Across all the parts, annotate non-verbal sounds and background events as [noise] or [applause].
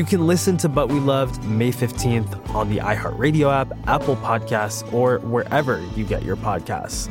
You can listen to But We Loved May 15th on the iHeartRadio app, Apple Podcasts, or wherever you get your podcasts.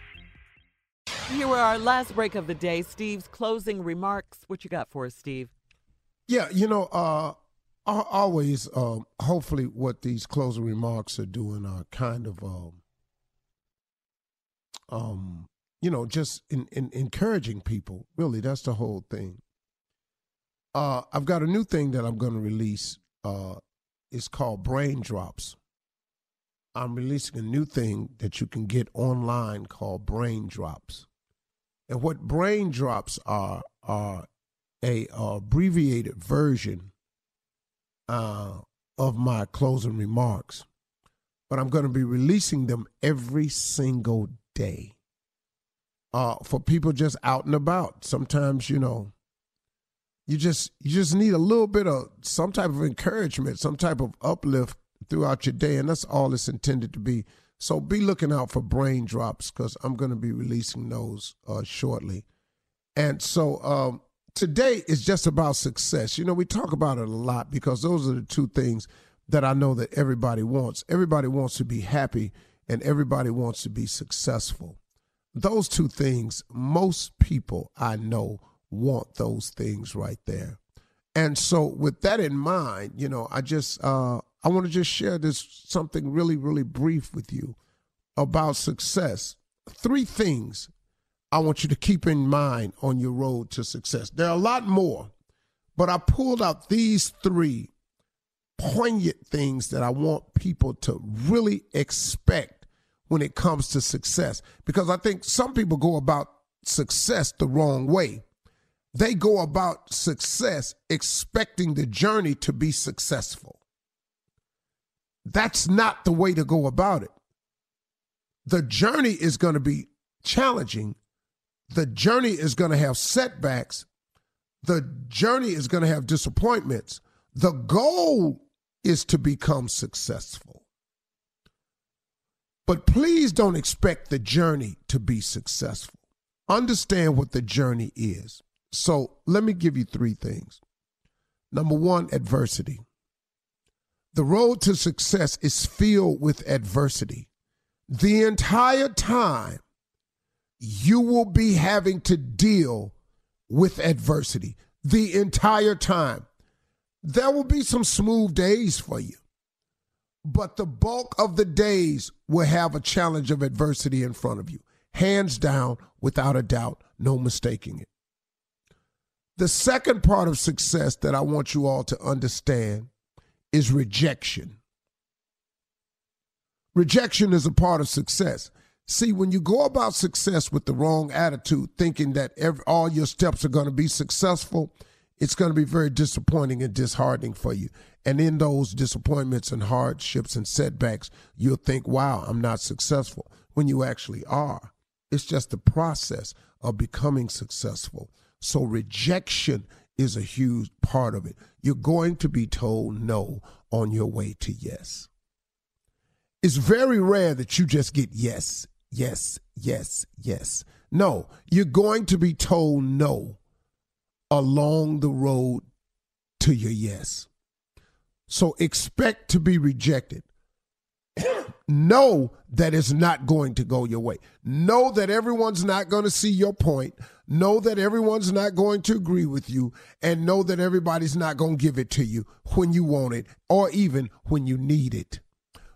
Here are our last break of the day. Steve's closing remarks. What you got for us, Steve? Yeah, you know, uh, always, uh, hopefully, what these closing remarks are doing are kind of, um, um, you know, just in, in encouraging people. Really, that's the whole thing. Uh, I've got a new thing that I'm going to release. Uh, it's called Brain Drops. I'm releasing a new thing that you can get online called Brain Drops. And what brain drops are are a uh, abbreviated version uh, of my closing remarks, but I'm going to be releasing them every single day uh, for people just out and about. Sometimes you know, you just you just need a little bit of some type of encouragement, some type of uplift throughout your day, and that's all it's intended to be. So be looking out for brain drops because I'm going to be releasing those uh, shortly. And so um, today is just about success. You know, we talk about it a lot because those are the two things that I know that everybody wants. Everybody wants to be happy and everybody wants to be successful. Those two things, most people I know want those things right there. And so with that in mind, you know, I just uh, I want to just share this something really, really brief with you about success. Three things I want you to keep in mind on your road to success. There are a lot more, but I pulled out these three poignant things that I want people to really expect when it comes to success. Because I think some people go about success the wrong way. They go about success expecting the journey to be successful. That's not the way to go about it. The journey is going to be challenging. The journey is going to have setbacks. The journey is going to have disappointments. The goal is to become successful. But please don't expect the journey to be successful. Understand what the journey is. So let me give you three things. Number one, adversity. The road to success is filled with adversity. The entire time, you will be having to deal with adversity. The entire time. There will be some smooth days for you, but the bulk of the days will have a challenge of adversity in front of you. Hands down, without a doubt, no mistaking it. The second part of success that I want you all to understand is rejection. Rejection is a part of success. See, when you go about success with the wrong attitude, thinking that every, all your steps are going to be successful, it's going to be very disappointing and disheartening for you. And in those disappointments and hardships and setbacks, you'll think, wow, I'm not successful, when you actually are. It's just the process of becoming successful. So rejection is a huge part of it. You're going to be told no on your way to yes. It's very rare that you just get yes, yes, yes, yes. No, you're going to be told no along the road to your yes. So expect to be rejected. [coughs] know that it's not going to go your way. Know that everyone's not going to see your point. Know that everyone's not going to agree with you. And know that everybody's not going to give it to you when you want it or even when you need it.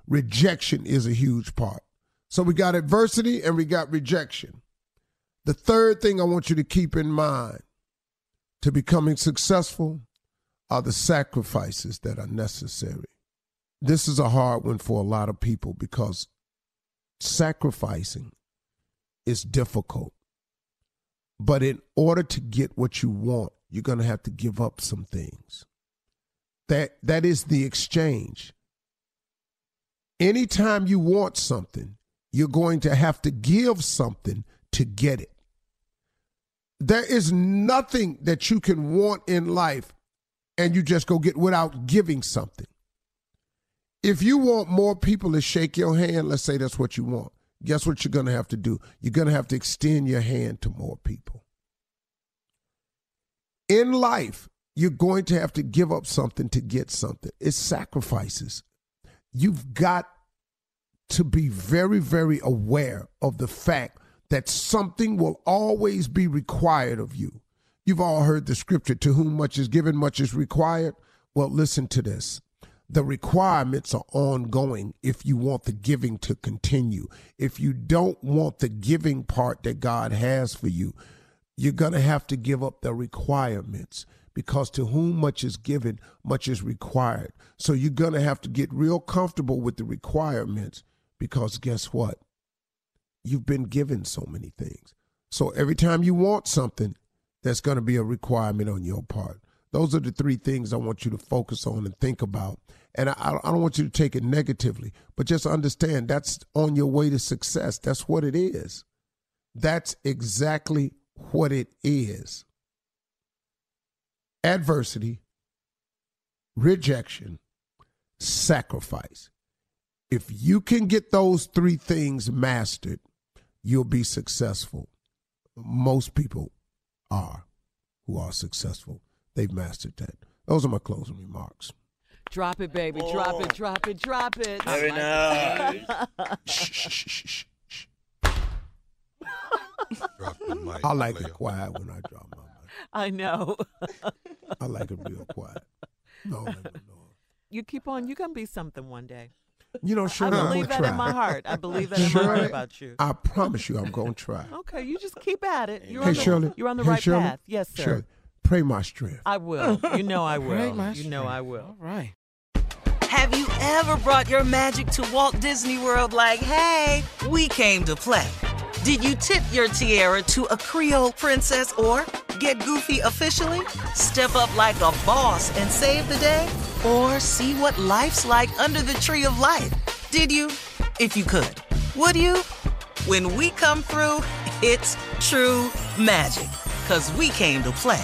Rejection is a huge part. So we got adversity and we got rejection. The third thing I want you to keep in mind to becoming successful are the sacrifices that are necessary. This is a hard one for a lot of people because sacrificing is difficult. But in order to get what you want, you're going to have to give up some things. That that is the exchange. Anytime you want something, you're going to have to give something to get it. There is nothing that you can want in life and you just go get without giving something. If you want more people to shake your hand, let's say that's what you want, guess what you're going to have to do? You're going to have to extend your hand to more people. In life, you're going to have to give up something to get something. It's sacrifices. You've got to be very, very aware of the fact that something will always be required of you. You've all heard the scripture to whom much is given, much is required. Well, listen to this. The requirements are ongoing if you want the giving to continue. If you don't want the giving part that God has for you, you're going to have to give up the requirements because to whom much is given, much is required. So you're going to have to get real comfortable with the requirements because guess what? You've been given so many things. So every time you want something, there's going to be a requirement on your part. Those are the three things I want you to focus on and think about. And I, I don't want you to take it negatively, but just understand that's on your way to success. That's what it is. That's exactly what it is adversity, rejection, sacrifice. If you can get those three things mastered, you'll be successful. Most people are who are successful. They've mastered that. Those are my closing remarks. Drop it, baby. Oh. Drop it, drop it, drop it. Very nice. shh, shh, shh, shh, shh. I like it quiet when I drop my mic. I know. [laughs] I like it real quiet. No, no, no. You keep on. You're gonna be something one day. You know, Shirley, I believe that try. in my heart. I believe that in my heart about you. I promise you, I'm gonna try. Okay, you just keep at it. You're hey, on the, Shirley. You're on the hey, right Shirley, path. Yes, sir. Shirley, pray my strength. I will. You know I [laughs] will. Pray my you know. I will. All right. Have you ever brought your magic to Walt Disney World like, hey, we came to play? Did you tip your tiara to a Creole princess or get goofy officially? Step up like a boss and save the day? Or see what life's like under the tree of life? Did you? If you could. Would you? When we come through, it's true magic. Cause we came to play.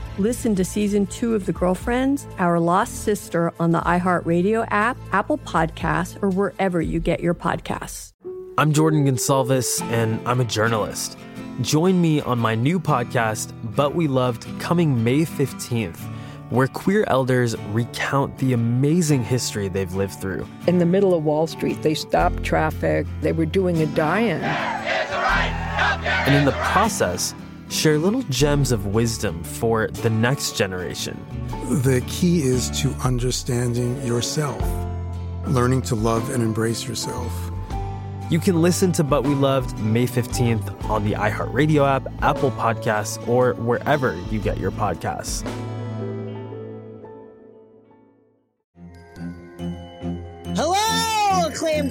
Listen to season two of The Girlfriends, Our Lost Sister on the iHeartRadio app, Apple Podcasts, or wherever you get your podcasts. I'm Jordan Gonsalves, and I'm a journalist. Join me on my new podcast, But We Loved, coming May 15th, where queer elders recount the amazing history they've lived through. In the middle of Wall Street, they stopped traffic, they were doing a die in. And in the process, share little gems of wisdom for the next generation. The key is to understanding yourself, learning to love and embrace yourself. You can listen to But We Loved May 15th on the iHeartRadio app, Apple Podcasts, or wherever you get your podcasts.